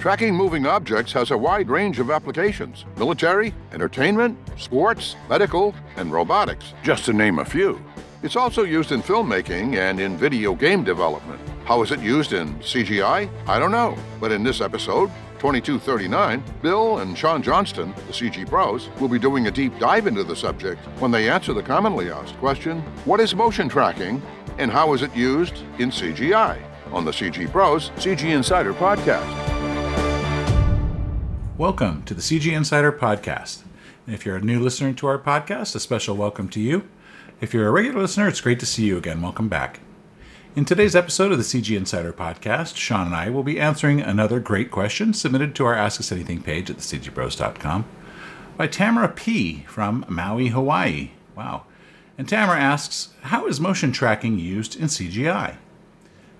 Tracking moving objects has a wide range of applications military, entertainment, sports, medical, and robotics, just to name a few. It's also used in filmmaking and in video game development. How is it used in CGI? I don't know. But in this episode, 2239, Bill and Sean Johnston, the CG bros, will be doing a deep dive into the subject when they answer the commonly asked question What is motion tracking and how is it used in CGI? On the CG Bros CG Insider Podcast. Welcome to the CG Insider Podcast. And if you're a new listener to our podcast, a special welcome to you. If you're a regular listener, it's great to see you again. Welcome back. In today's episode of the CG Insider Podcast, Sean and I will be answering another great question submitted to our Ask Us Anything page at thecgbros.com by Tamara P. from Maui, Hawaii. Wow. And Tamara asks, How is motion tracking used in CGI?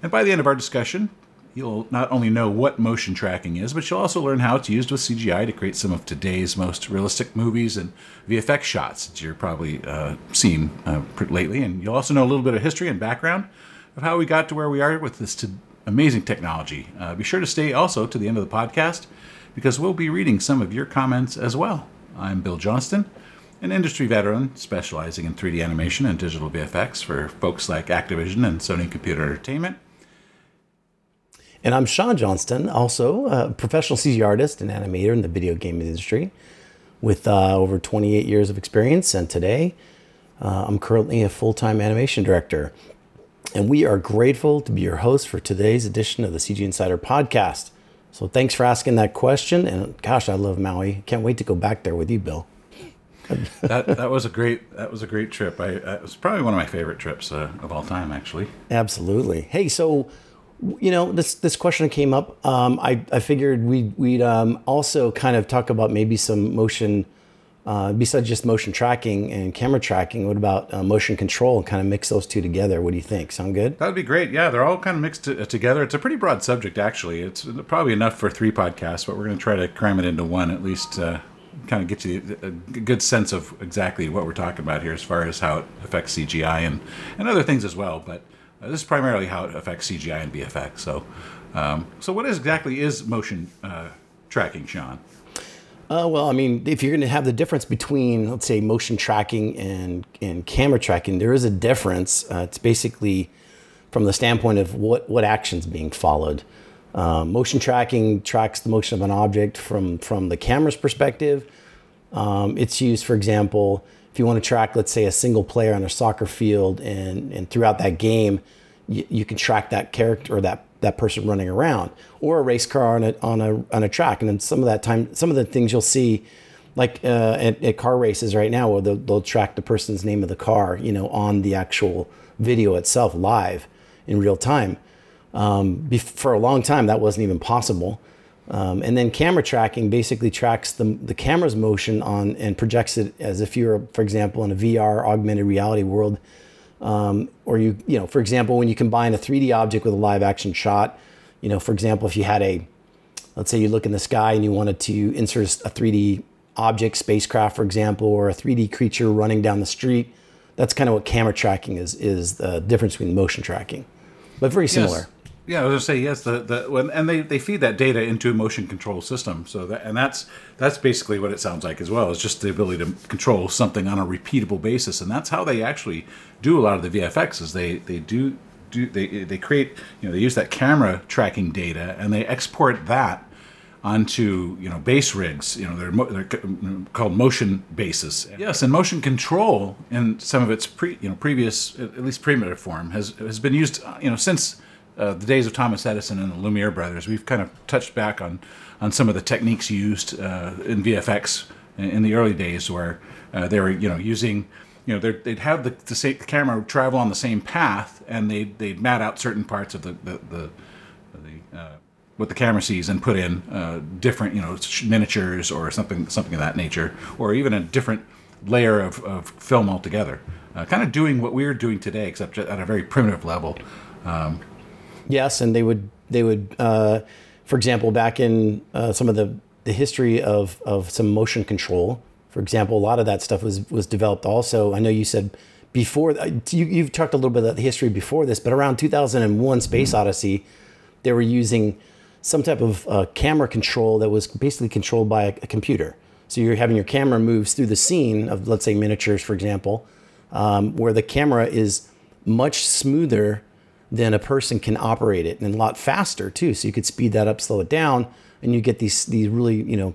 And by the end of our discussion, You'll not only know what motion tracking is, but you'll also learn how it's used with CGI to create some of today's most realistic movies and VFX shots that you're probably uh, seen uh, lately. And you'll also know a little bit of history and background of how we got to where we are with this amazing technology. Uh, be sure to stay also to the end of the podcast because we'll be reading some of your comments as well. I'm Bill Johnston, an industry veteran specializing in 3D animation and digital VFX for folks like Activision and Sony Computer Entertainment. And I'm Sean Johnston, also a professional CG artist and animator in the video game industry with uh, over 28 years of experience. And today, uh, I'm currently a full time animation director. And we are grateful to be your host for today's edition of the CG Insider podcast. So thanks for asking that question. And gosh, I love Maui. Can't wait to go back there with you, Bill. that that was a great that was a great trip. I it was probably one of my favorite trips uh, of all time, actually. Absolutely. Hey, so you know this this question came up. Um, I, I figured we'd, we'd um, also kind of talk about maybe some motion uh, besides just motion tracking and camera tracking what about uh, motion control and kind of mix those two together? What do you think? Sound good? That would be great. Yeah they're all kind of mixed t- together. It's a pretty broad subject actually. It's probably enough for three podcasts but we're going to try to cram it into one at least uh, kind of get you a good sense of exactly what we're talking about here as far as how it affects cgi and, and other things as well. But uh, this is primarily how it affects CGI and VFX. So, um, so what exactly is motion uh, tracking, Sean? Uh, well, I mean, if you're going to have the difference between, let's say, motion tracking and and camera tracking, there is a difference. Uh, it's basically from the standpoint of what what action's being followed. Uh, motion tracking tracks the motion of an object from from the camera's perspective. Um, it's used, for example, you want to track, let's say, a single player on a soccer field, and and throughout that game, you, you can track that character or that that person running around, or a race car on a on a on a track. And then some of that time, some of the things you'll see, like uh, at, at, car races right now, where they'll, they'll track the person's name of the car, you know, on the actual video itself, live in real time. Um, for a long time, that wasn't even possible. Um, and then camera tracking basically tracks the, the camera's motion on and projects it as if you're, for example, in a VR augmented reality world. Um, or you, you know, for example, when you combine a 3D object with a live action shot, you know, for example, if you had a, let's say you look in the sky and you wanted to insert a 3D object, spacecraft, for example, or a 3D creature running down the street, that's kind of what camera tracking is, is the difference between motion tracking, but very similar. Yes. Yeah, I was gonna say yes. The the when, and they, they feed that data into a motion control system. So that and that's that's basically what it sounds like as well. It's just the ability to control something on a repeatable basis, and that's how they actually do a lot of the VFX. Is they they do do they they create you know they use that camera tracking data and they export that onto you know base rigs. You know they're, mo- they're called motion bases. Yes, and motion control in some of its pre you know previous at least primitive form has has been used you know since uh, the days of Thomas Edison and the Lumiere brothers, we've kind of touched back on on some of the techniques used uh, in VFX in, the early days, where uh, they were you know using you know they'd have the, the, the, camera travel on the same path, and they they'd mat out certain parts of the the, the, the uh, what the camera sees and put in uh, different you know miniatures or something something of that nature, or even a different layer of, of film altogether. Uh, kind of doing what we're doing today, except at a very primitive level. Um, Yes, and they would they would, uh, for example, back in uh, some of the the history of of some motion control. For example, a lot of that stuff was was developed. Also, I know you said before uh, you, you've talked a little bit about the history before this, but around 2001, Space Odyssey, they were using some type of uh, camera control that was basically controlled by a, a, computer. So you're having your camera moves through the scene of, let's say, miniatures, for example, um, where the camera is much smoother than a person can operate it and a lot faster too. So you could speed that up, slow it down, and you get these these really you know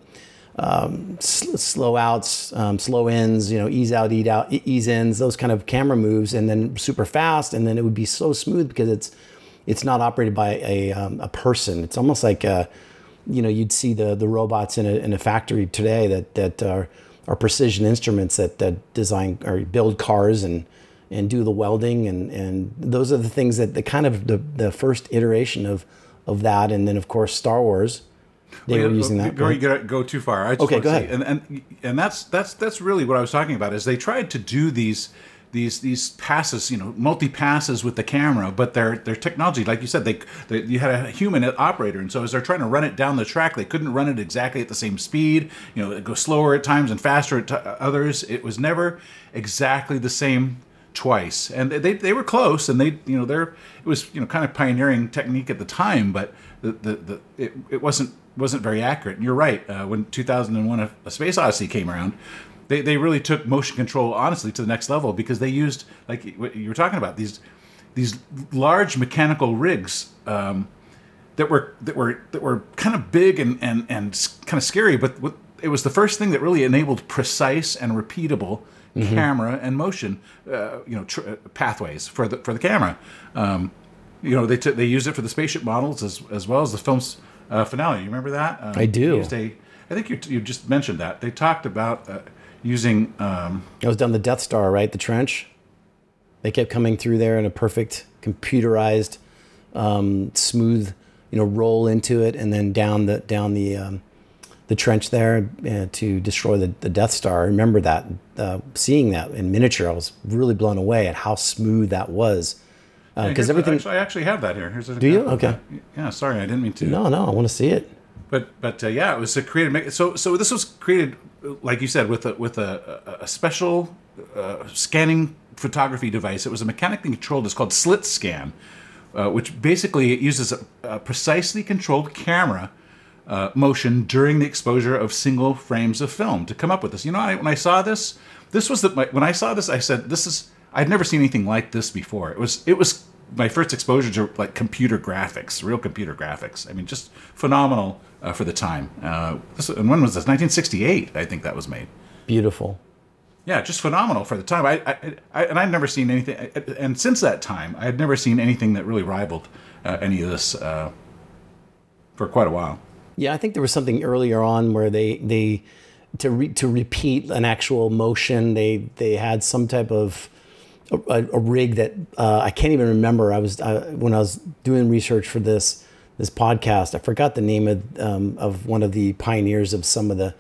um, sl- slow outs, um, slow ins, you know, ease out, ease out, ease ins, those kind of camera moves, and then super fast, and then it would be so smooth because it's it's not operated by a, um, a person. It's almost like uh, you know you'd see the the robots in a, in a factory today that that are, are precision instruments that, that design or build cars and and do the welding and and those are the things that the kind of the, the first iteration of of that and then of course Star Wars they well, were uh, using that. Before you go, go too far, I just okay, go ahead. And, and and that's that's that's really what I was talking about. Is they tried to do these these these passes, you know, multi passes with the camera, but their their technology, like you said, they, they, you had a human operator, and so as they're trying to run it down the track, they couldn't run it exactly at the same speed. You know, it goes slower at times and faster at t- others. It was never exactly the same twice, and they they were close, and they you know they're it was you know kind of pioneering technique at the time, but the the, the it, it wasn't wasn't very accurate. And you're right. Uh, when 2001: a, a Space Odyssey came around, they, they really took motion control honestly to the next level because they used like you were talking about these these large mechanical rigs um, that were that were that were kind of big and and and kind of scary, but it was the first thing that really enabled precise and repeatable mm-hmm. camera and motion, uh, you know, tr- pathways for the for the camera. Um, you know, they t- they used it for the spaceship models as as well as the film's uh, finale. You remember that? Um, I do. A, I think you, you just mentioned that they talked about uh, using. Um, it was down the Death Star, right? The trench. They kept coming through there in a perfect computerized, um, smooth, you know, roll into it, and then down the down the um, the trench there uh, to destroy the, the Death Star. I remember that, uh, seeing that in miniature. I was really blown away at how smooth that was. Because uh, everything. Actually, I actually have that here. Here's Do you? Okay. Yeah. Sorry, I didn't mean to. No, no. I want to see it. But but uh, yeah, it was a created. So so this was created, like you said, with a with a, a special uh, scanning photography device. It was a mechanically controlled. It's called slit scan, uh, which basically it uses a, a precisely controlled camera uh, motion during the exposure of single frames of film to come up with this. You know, I, when I saw this, this was the when I saw this, I said, "This is." I'd never seen anything like this before. It was it was my first exposure to like computer graphics, real computer graphics. I mean, just phenomenal uh, for the time. Uh, this, and when was this? 1968, I think that was made. Beautiful. Yeah, just phenomenal for the time. I, I, I and I'd never seen anything. And since that time, I had never seen anything that really rivaled uh, any of this uh, for quite a while. Yeah, I think there was something earlier on where they they to re, to repeat an actual motion. They they had some type of a, a rig that uh, I can't even remember. I was uh, when I was doing research for this this podcast. I forgot the name of um, of one of the pioneers of some of the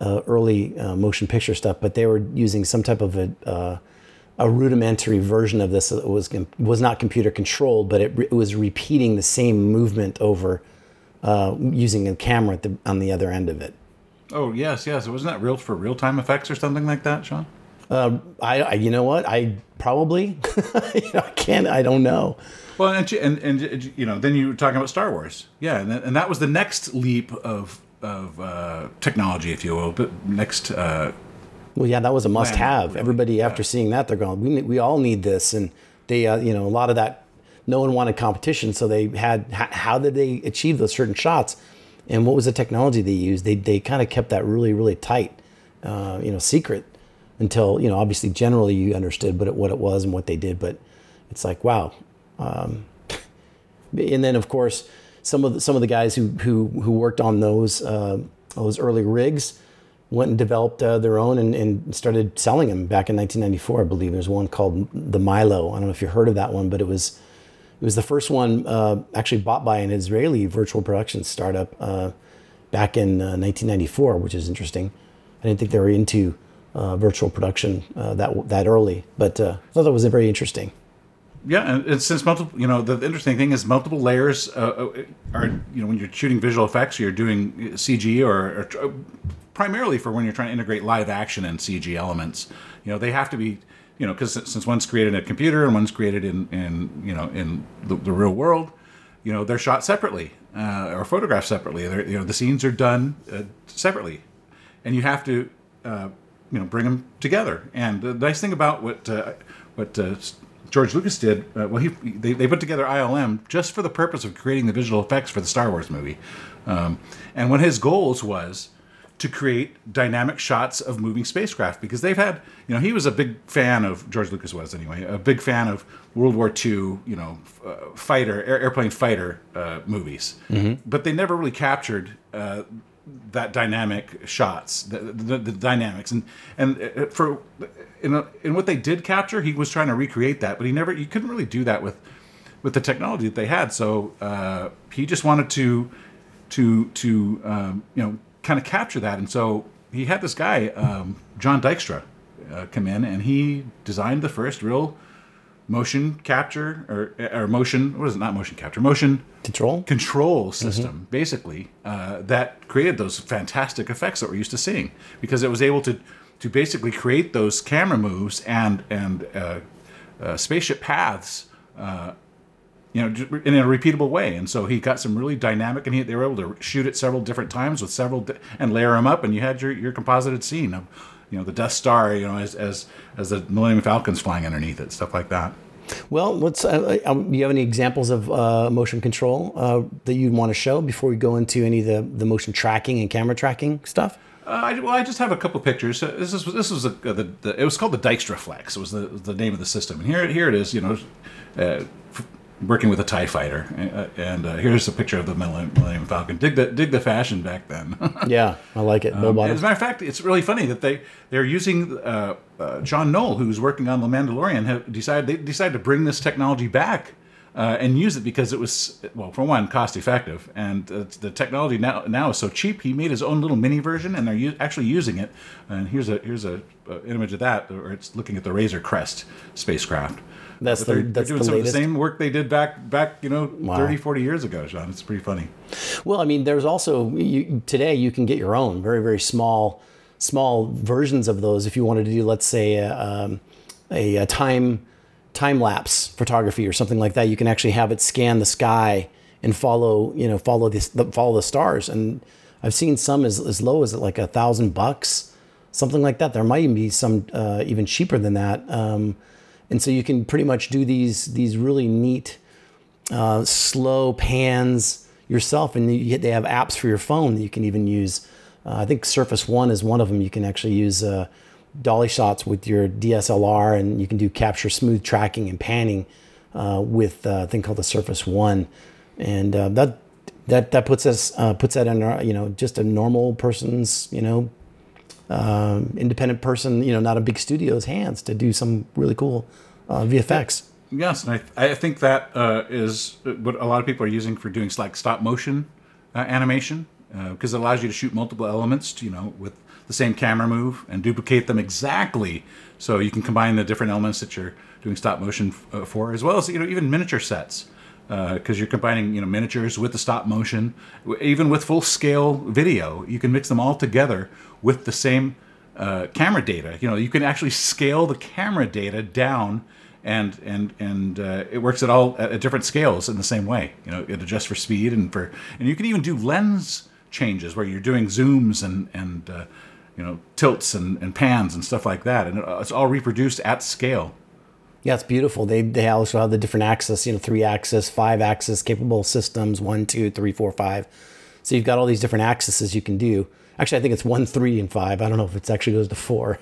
uh, early uh, motion picture stuff, but they were using some type of a uh, a rudimentary version of this that was was not computer controlled, but it, it was repeating the same movement over uh, using a camera the, on the other end of it. Oh yes, yes. Wasn't that real for real time effects or something like that, Sean? Uh, I, I, you know what? I probably, you know, I can't. I don't know. Well, and, and and you know, then you were talking about Star Wars, yeah, and, and that was the next leap of of uh, technology, if you will, but next. Uh, well, yeah, that was a must-have. Really. Everybody, yeah. after seeing that, they're going, "We we all need this," and they, uh, you know, a lot of that. No one wanted competition, so they had. How did they achieve those certain shots? And what was the technology they used? They they kind of kept that really really tight, uh, you know, secret until you know obviously generally you understood what it, what it was and what they did but it's like wow um, and then of course some of the, some of the guys who who, who worked on those uh, those early rigs went and developed uh, their own and, and started selling them back in 1994 I believe there's one called the Milo I don't know if you heard of that one but it was it was the first one uh, actually bought by an Israeli virtual production startup uh, back in 1994 uh, which is interesting I didn't think they were into uh, virtual production uh, that that early. But I thought that was very interesting. Yeah, and, since multiple, you know, the interesting thing is multiple layers are, you know, when you're shooting visual effects, you're doing CG or, or primarily for when you're trying to integrate live action and CG elements. You know, they have to be, you know, because since one's created in a computer and one's created in, in you know, in the, the real world, you know, they're shot separately. uh, or photographed separately. They're, you know, the scenes are done uh, separately, and you have to, uh, you know, bring them together. And the nice thing about what uh, what uh, George Lucas did, uh, well, he they, they put together ILM just for the purpose of creating the visual effects for the Star Wars movie, um, and one of his goals was to create dynamic shots of moving spacecraft because they've had you know he was a big fan of George Lucas was anyway a big fan of World War II you know uh, fighter air, airplane fighter uh, movies. But they never really captured uh, that dynamic shots the, the, the dynamics. And and uh, for in, a, in what they did capture he was trying to recreate that but he never you couldn't really do that with with the technology that they had. So uh, he just wanted to to to um, you know kind of capture that. And so he had this guy um, John Dykstra uh, come in, and he designed the first real motion capture or or motion what is it not motion capture motion Control? control system basically uh, that created those fantastic effects that we're used to seeing because it was able to to basically create those camera moves and and uh, uh, spaceship paths uh, you know, in a repeatable way. And so he got some really dynamic, and he, they were able to shoot it several different times with several di- and layer them up, and you had your, your composited scene of, you know, the Death Star, you know, as as as the Millennium Falcon's flying underneath it, stuff like that. Well, let's. Uh, um, do you have any examples of uh, motion control uh, that you'd want to show before we go into any of the, the motion tracking and camera tracking stuff? Uh, I, well, I just have a couple pictures. Uh, this is this was a, the, the it was called the Dykstra Flex. It was the the name of the system, and here here it is. You know, uh, working with a Tie Fighter, and uh, here's a picture of the Millennium Falcon. Dig the dig the fashion back then. Yeah, I like it. Bill Um, Bottom. as a matter of fact, it's really funny that they they're using uh, uh, John Knoll, who's working on The Mandalorian, have decided they decided to bring this technology back uh, and use it because it was well, for one, cost effective, and uh, the technology now now is so cheap. He made his own little mini version, and they're u- actually using it. And here's a here's a, uh image of that, or it's looking at the Razor Crest spacecraft. That's the- they're, that's they're doing the some latest? of the same work they did back back you know Wow. 30, 40 years ago, Sean. It's pretty funny. Well, I mean, there's also you, today you can get your own very very small small versions of those if you wanted to do, let's say, a, um, a, a time time lapse photography or something like that. You can actually have it scan the sky and follow you know follow this the, follow the stars. And I've seen some as, as low as like a thousand bucks, something like that. There might even be some uh, even cheaper than that. Um, and so you can pretty much do these these really neat uh, slow pans yourself, and you, they have apps for your phone that you can even use. Uh, I think Surface One is one of them. You can actually use uh, dolly shots with your DSLR, and you can do capture smooth tracking and panning uh, with uh, a thing called the Surface One, and uh, that that that puts us puts that in our, you know just a normal person's you know um, independent person you know not a big studio's hands to do some really cool uh, VFX. Yes, and I, I think that uh, is what a lot of people are using for doing like stop motion uh, animation because it allows you to shoot multiple elements, you know, with the same camera move and duplicate them exactly, so you can combine the different elements that you're doing stop motion uh, for, as well as you know even miniature sets because you're combining you know miniatures with the stop motion, even with full scale video. You can mix them all together with the same uh, camera data. You know, you can actually scale the camera data down, and and and uh, it works at all at, different scales in the same way. You know, it adjusts for speed and for and you can even do lens changes where you're doing zooms and and uh, you know tilts and, and pans and stuff like that, and it's all reproduced at scale. Yeah, it's beautiful. They they also have the different axis, you know, three axis, five axis capable systems, one, two, three, four, five. So you've got all these different axes you can do. Actually, I think it's one, three, and five. I don't know if it actually goes to four,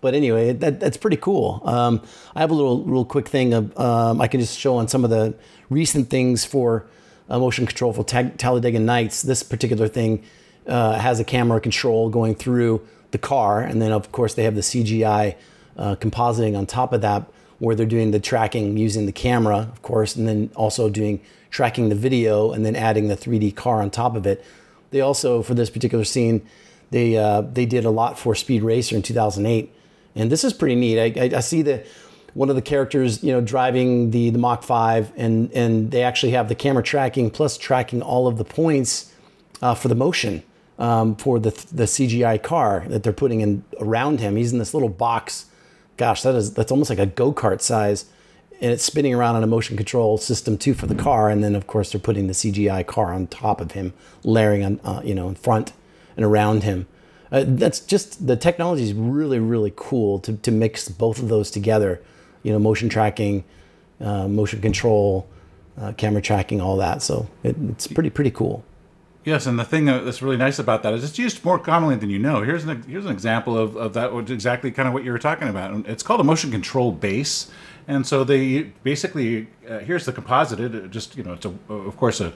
but anyway, that, that's pretty cool. Um, I have a little real quick thing of um, I can just show on some of the recent things for uh, motion control for Ta- Talladega Nights. This particular thing uh, has a camera control going through the car, and then of course they have the CGI uh, compositing on top of that, where they're doing the tracking using the camera, of course, and then also doing tracking the video, and then adding the 3D car on top of it. They also, for this particular scene, they uh, they did a lot for Speed Racer in 2008, and this is pretty neat. I, I, I see the one of the characters, you know, driving the the Mach 5, and and they actually have the camera tracking plus tracking all of the points uh, for the motion um, for the the CGI car that they're putting in around him. He's in this little box. Gosh, that is that's almost like a go kart size and it's spinning around on a motion control system too for the car. And then of course they're putting the CGI car on top of him, layering on uh, you know in front and around him. Uh, that's just the technology is really really cool to to mix both of those together. You know, motion tracking, uh, motion control, uh, camera tracking, all that. So it, it's pretty pretty cool. Yes, and the thing that's really nice about that is it's used more commonly than you know. Here's an here's an example of, of that, exactly kind of what you were talking about. It's called a motion control base, and so they basically uh, here's the composite. It just you know it's a, of course a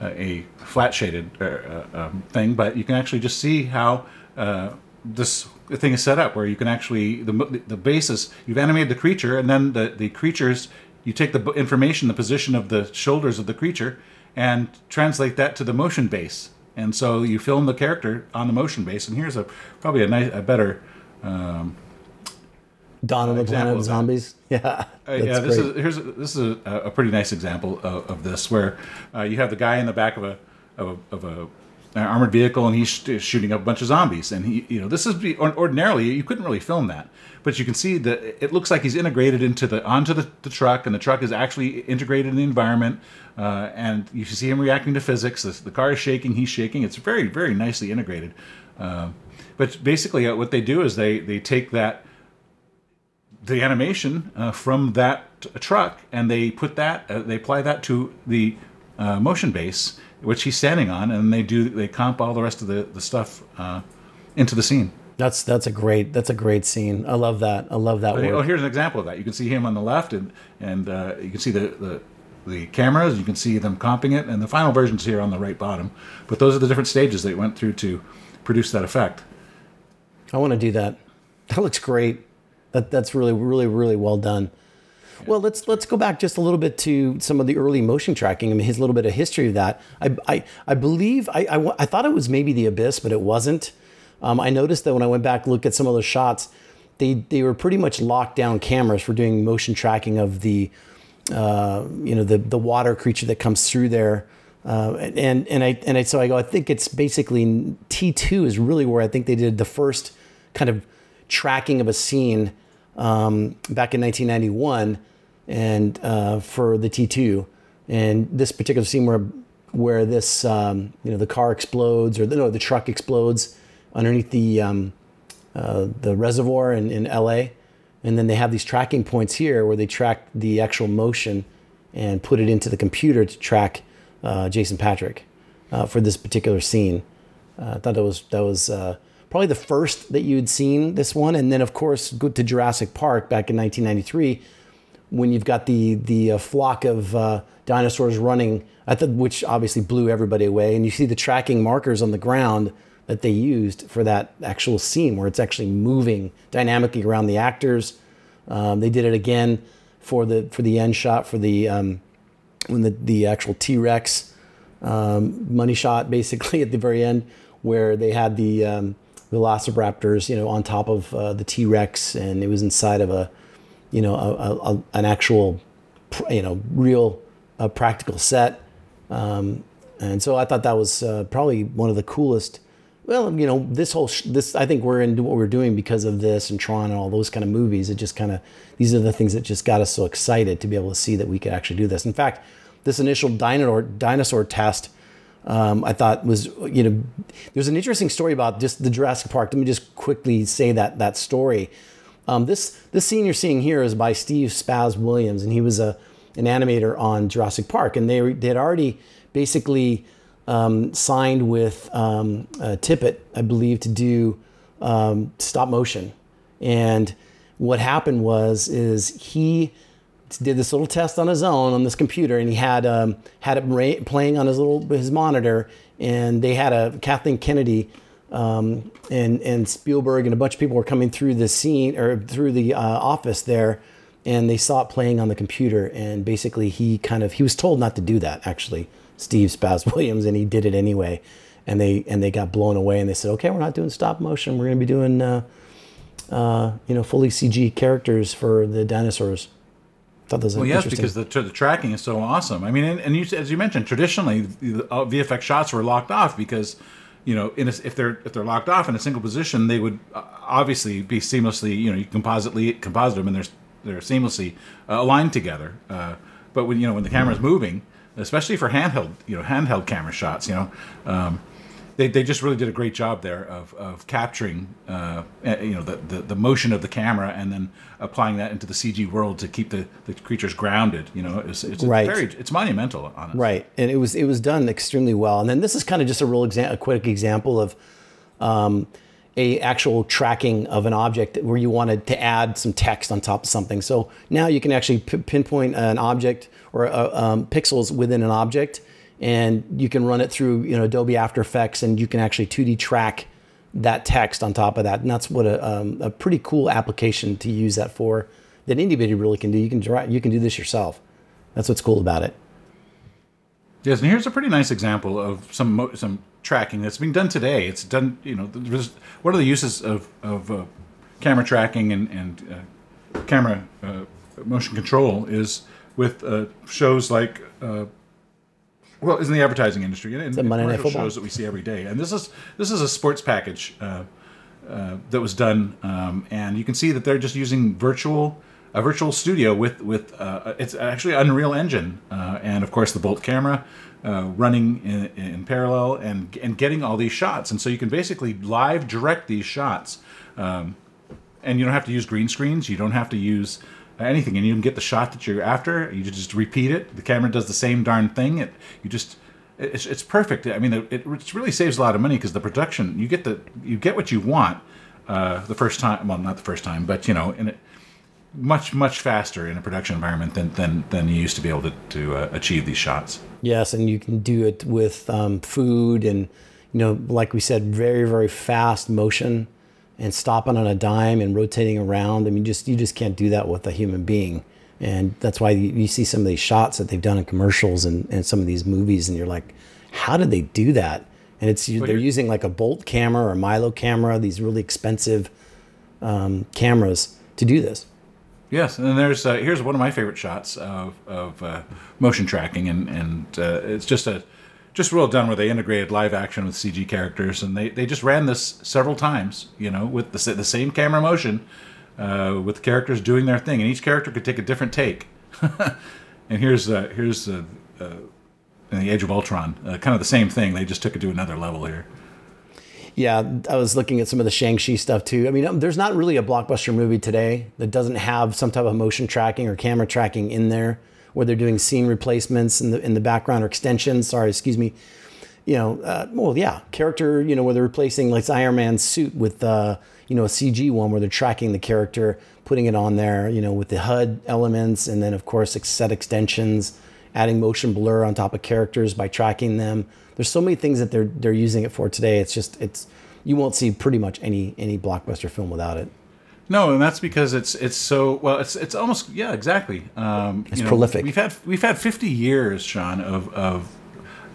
a flat shaded uh, um, thing, but you can actually just see how uh, this thing is set up, where you can actually the the basis you've animated the creature, and then the the creatures you take the information, the position of the shoulders of the creature and translate that to the motion base. And so you film the character on the motion base. And here's a probably a nice, a better. Um, Dawn of the Planet of Zombies. Yeah, uh, yeah. This great. is here's a, this is a, a, pretty nice example of, of this, where uh, you have the guy in the back of a of a, of a armored vehicle and he's shooting up a bunch of zombies. And he you know this is ordinarily you couldn't really film that. But you can see that it looks like he's integrated into the onto the, the truck and the truck is actually integrated in the environment uh, and you see him reacting to physics. The, the, car is shaking he's shaking. It's very very nicely integrated. Uh, but basically uh, what they do is they they take that the animation uh, from that truck and they put that uh, they apply that to the uh, motion base which he's standing on, and they do they comp all the rest of the the stuff uh, into the scene. That's that's a great that's a great scene. I love that. I love that. Oh, here's an example of that. You can see him on the left, and and uh, you can see the, the the cameras. You can see them comping it, and the final version's here on the right bottom. But those are the different stages they went through to produce that effect. I want to do that. That looks great. That that's really really really well done. Well, let's let's go back just a little bit to some of the early motion tracking. I mean, his little bit of history of that. I I, I believe I, I, I thought it was maybe the Abyss, but it wasn't. Um, I noticed that when I went back look at some of those shots, they they were pretty much locked down cameras for doing motion tracking of the uh, you know the the water creature that comes through there. Uh, and and I and I so I go I think it's basically T2 is really where I think they did the first kind of tracking of a scene um, back in 1991 and uh, for the T2. And this particular scene where where this um, you know the car explodes or the, no the truck explodes underneath the um, uh, the reservoir in, in LA, and then they have these tracking points here where they track the actual motion and put it into the computer to track uh, Jason Patrick uh, for this particular scene. Uh, I thought that was that was uh, probably the first that you'd seen this one, and then of course go to Jurassic Park back in 1993 when you've got the the uh, flock of uh, dinosaurs running, the, which obviously blew everybody away, and you see the tracking markers on the ground that they used for that actual scene where it's actually moving dynamically around the actors. Um, they did it again for the for the end shot for the um, when the the actual T Rex um, money shot basically at the very end where they had the um, Velociraptors you know on top of uh, the T Rex and it was inside of a you know, a, a, an actual, you know, real uh, practical set. Um, and so I thought that was uh, probably one of the coolest. Well, you know, this whole sh- this I think we're into what we're doing because of this and Tron and all those kind of movies. It just kind of these are the things that just got us so excited to be able to see that we could actually do this. In fact, this initial dinosaur dinosaur test. Um, I thought was you know there's an interesting story about just the Jurassic Park. Let me just quickly say that that story. Um, this this scene you're seeing here is by Steve Spaz Williams, and he was a an animator on Jurassic Park, and they they had already basically um, signed with um, uh, Tippett, I believe, to do um, stop motion. And what happened was is he did this little test on his own on this computer, and he had um, had it ra- playing on his little his monitor, and they had a Kathleen Kennedy um, and and Spielberg and a bunch of people were coming through the scene or through the uh, office there, and they saw it playing on the computer. And basically, he kind of he was told not to do that. Actually, Steve Spaz Williams, and he did it anyway. And they and they got blown away, and they said, "Okay, we're not doing stop motion. We're going to be doing, uh, uh, you know, fully CG characters for the dinosaurs." Those well, yes, because the, the tracking is so awesome. I mean, and, and you, as you mentioned, traditionally the uh, VFX shots were locked off because you know, in a, if they're if they're locked off in a single position, they would uh, obviously be seamlessly, you know, you compositely composite them, and there's they're seamlessly uh, aligned together. Uh, but when you know when the camera's moving, especially for handheld you know handheld camera shots, you know. Um, they, they just really did a great job there of, of capturing uh, eh, you know the, the, the motion of the camera and then applying that into the CG world to keep the, the creatures grounded. You know, it's, it's Right. very it's monumental on it. Right, and it was it was done extremely well. And then this is kind of just a real exam- a quick example of um, a actual tracking of an object where you wanted to add some text on top of something. So now you can actually p- pinpoint an object or uh, um, pixels within an object, and you can run it through you know Adobe After Effects, and you can actually 2D track that text on top of that. And that's what a, um, a pretty cool application to use that for. That anybody really can do. You can dra- you can do this yourself. That's what's cool about it. Yes, and here's a pretty nice example of some mo- some tracking that's being done today. It's done, you know, what are the uses of, of uh, camera tracking and, and uh, camera uh, motion control is with uh, shows like, uh, well, is in the advertising industry and in, in Monday Night commercial Football? shows that we see every day. And this is this is a sports package uh, uh, that was done, um, and you can see that they're just using virtual a virtual studio with with uh, it's actually Unreal Engine, uh, and of course the Bolt camera uh, running in, in parallel and and getting all these shots, and so you can basically live direct these shots, um, and you don't have to use green screens, you don't have to use anything, and you can get the shot that you're after. You just repeat it. The camera does the same darn thing. It you just it's, it's perfect. I mean, it, it really saves a lot of money because the production you get the you get what you want uh, the first time. Well, not the first time, but you know, in it much much faster in a production environment than than, than you used to be able to to uh, achieve these shots. Yes, and you can do it with um, food and, you know, like we said, very very fast motion, and stopping on a dime and rotating around. I mean, just you just can't do that with a human being, and that's why you, you see some of these shots that they've done in commercials and, and some of these movies, and you're like, how did they do that? And it's they're using like a Bolt camera or Milo camera, these really expensive um, cameras to do this. Yes, and then there's uh, here's one of my favorite shots of, of uh, motion tracking, and and uh, it's just a just well done where they integrated live action with CG characters, and they, they just ran this several times, you know, with the the same camera motion, uh, with characters doing their thing, and each character could take a different take. and here's uh, here's uh, uh, in the Age of Ultron, uh, kind of the same thing. They just took it to another level here. Yeah, I was looking at some of the Shang-Chi stuff too. I mean, um, there's not really a blockbuster movie today that doesn't have some type of motion tracking or camera tracking in there, where they're doing scene replacements in the in the background or extensions. Sorry, excuse me. You know, uh, well, yeah, character. You know, where they're replacing like Iron Man's suit with uh, you know a CG one, where they're tracking the character, putting it on there. You know, with the HUD elements, and then of course set extensions, adding motion blur on top of characters by tracking them. There's so many things that they're they're using it for today. It's just it's you won't see pretty much any any blockbuster film without it. No, and that's because it's it's so well. It's it's almost yeah, exactly. Um, It's you know, prolific. We've had we've had fifty years, Sean, of of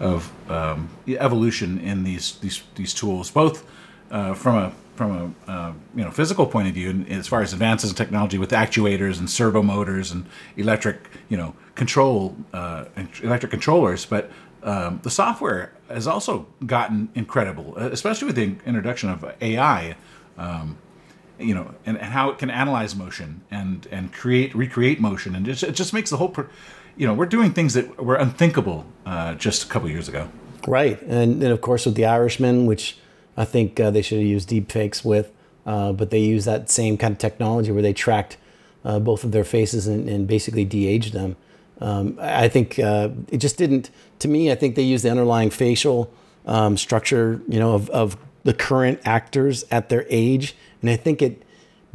of um, evolution in these these these tools, both uh, from a from a uh, you know physical point of view, and as far as advances in technology with actuators and servo motors and electric you know control uh, electric controllers, but um, the software has also gotten incredible, especially with the introduction of AI you know, and, and how it can analyze motion and and create recreate motion, and just, it just makes the whole, pro- you know, we're doing things that were unthinkable uh, just a couple years ago. Right, and then of course with the Irishman, which I think uh, they should have used deep fakes with, uh, but they use that same kind of technology where they tracked uh, both of their faces and, and basically de-aged them. Um, I I think uh, it just didn't. To me, I think they used the underlying facial um, structure, you know, of, of the current actors at their age, and I think it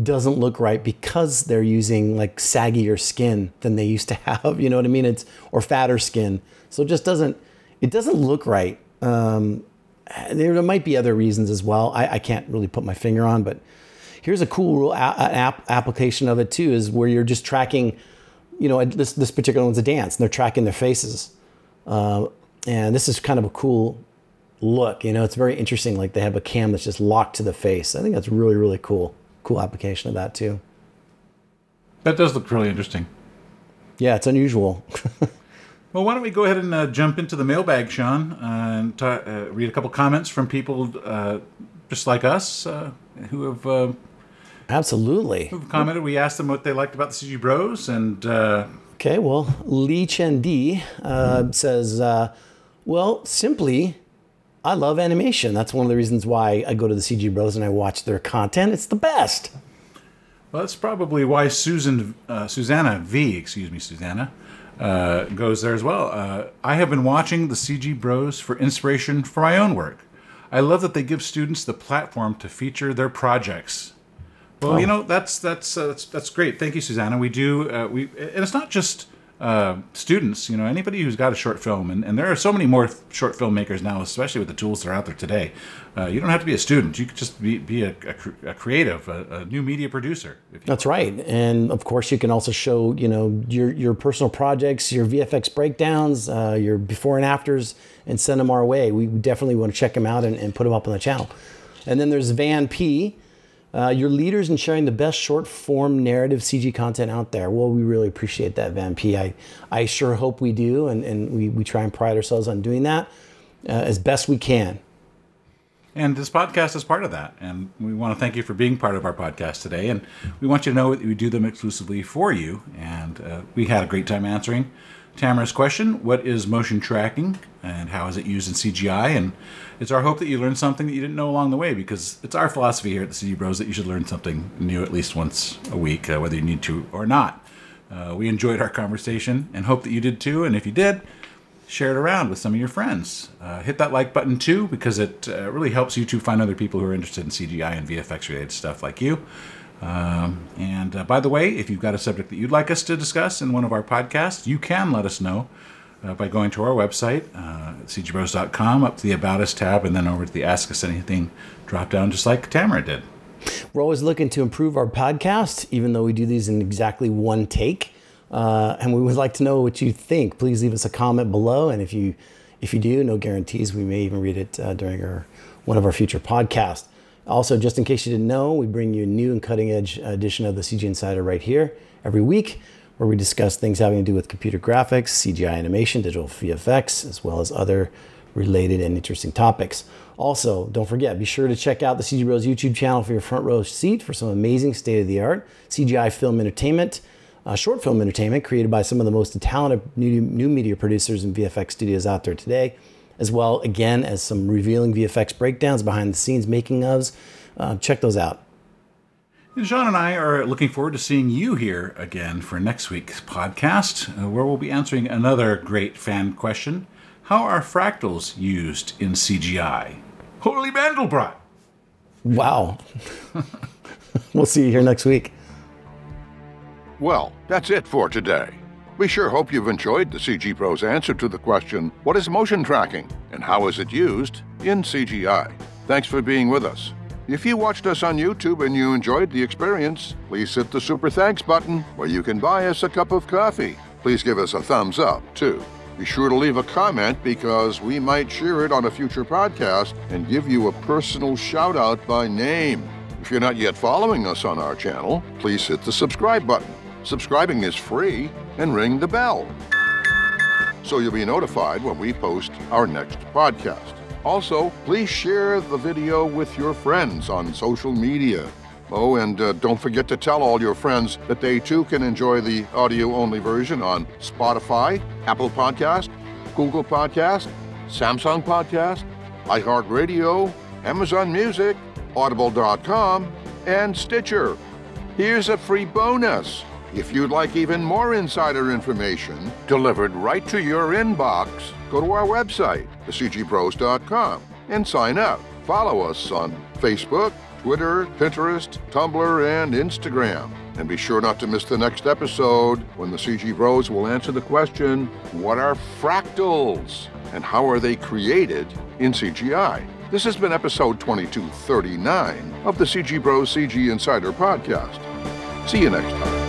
doesn't look right because they're using like saggier skin than they used to have. You know what I mean? It's or fatter skin, so it just doesn't. It doesn't look right. Um, there might be other reasons as well. I, I can't really put my finger on, but here's a cool rule, a- app application of it too is where you're just tracking. You know, this this particular one's a dance, and they're tracking their faces, uh, and this is kind of a cool look. You know, it's very interesting. Like they have a cam that's just locked to the face. I think that's really really cool. Cool application of that too. That does look really interesting. Yeah, it's unusual. Well, why don't we go ahead and uh, jump into the mailbag, Sean, uh, and ta- uh, read a couple comments from people uh, just like us uh, who have uh, Absolutely. Who commented? We asked them what they liked about the CG Bros, and uh, Okay, well, Lee Chen D uh, says, uh, well, simply, I love animation. That's one of the reasons why I go to the CG Bros and I watch their content. It's the best. well, that's probably why Susan, uh, Susanna V, excuse me, Susanna, uh, goes there as well. Uh, I have been watching the CG Bros for inspiration for my own work. I love that they give students the platform to feature their projects. Well, you know that's that's uh, that's that's great. Thank you, Susanna. We do uh, we, and it's not just uh, students. You know, anybody who's got a short film, and, and there are so many more short filmmakers now, especially with the tools that are out there today. Uh, you don't have to be a student. You could just be be a, a, cr- a creative, a, a new media producer. That's right. And of course, you can also show, you know, your, your personal projects, your VFX breakdowns, uh, your before and afters, and send them our way. We definitely want to check them out and, and put them up on the channel. And then there's Van P. Uh, your leaders in sharing the best short form narrative CG content out there. Well, we really appreciate that, Van P. I, I sure hope we do, and, and we, we try and pride ourselves on doing that uh, as best we can. And this podcast is part of that. And we want to thank you for being part of our podcast today. And we want you to know that we do them exclusively for you. And uh, we had a great time answering Tamara's question What is motion tracking and how is it used in CGI? And it's our hope that you learned something that you didn't know along the way because it's our philosophy here at the CG Bros that you should learn something new at least once a week, uh, whether you need to or not. Uh, we enjoyed our conversation and hope that you did too. And if you did, share it around with some of your friends. Uh, hit that like button too, because it uh, really helps you to find other people who are interested in CGI and VFX related stuff like you. Um, and uh, by the way, if you've got a subject that you'd like us to discuss in one of our podcasts, you can let us know uh, by going to our website, uh, cgbros.com, up to the About Us tab, and then over to the Ask Us Anything drop down, just like Tamara did. We're always looking to improve our podcast, even though we do these in exactly one take. Uh, and we would like to know what you think. Please leave us a comment below, and if you if you do, no guarantees. We may even read it uh, during our one of our future podcasts. Also, just in case you didn't know, we bring you a new and cutting edge edition of the CG Insider right here every week, where we discuss things having to do with computer graphics, CGI animation, digital VFX, as well as other related and interesting topics. Also, don't forget, be sure to check out the CG Bros YouTube channel for your front row seat for some amazing state of the art CGI film entertainment, uh, short film entertainment created by some of the most talented new, new media producers and VFX studios out there today, as well, again, as some revealing VFX breakdowns behind the scenes making ofs. Uh, check those out. And Sean and I are looking forward to seeing you here again for next week's podcast, uh, where we'll be answering another great fan question How are fractals used in CGI? Holy Mandelbrot! Wow. we'll see you here next week. Well, that's it for today. We sure hope you've enjoyed the CG Bro's answer to the question what is motion tracking and how is it used in CGI? Thanks for being with us. If you watched us on YouTube and you enjoyed the experience, please hit the super thanks button where you can buy us a cup of coffee. Please give us a thumbs up, too. Be sure to leave a comment because we might share it on a future podcast and give you a personal shout out by name. If you're not yet following us on our channel, please hit the subscribe button. Subscribing is free and ring the bell so you'll be notified when we post our next podcast. Also, please share the video with your friends on social media. Oh, and uh, don't forget to tell all your friends that they too can enjoy the audio only version on Spotify, Apple Podcast, Google Podcast, Samsung Podcast, iHeartRadio, Amazon Music, Audible.com, and Stitcher. Here's a free bonus. If you'd like even more insider information delivered right to your inbox, go to our website, thecgbros.com, and sign up. Follow us on Facebook, Twitter, Pinterest, Tumblr, and Instagram. And be sure not to miss the next episode when the CG Bros will answer the question What are fractals? And how are they created in CGI? This has been episode 2239 of the CG Bros CG Insider podcast. See you next time.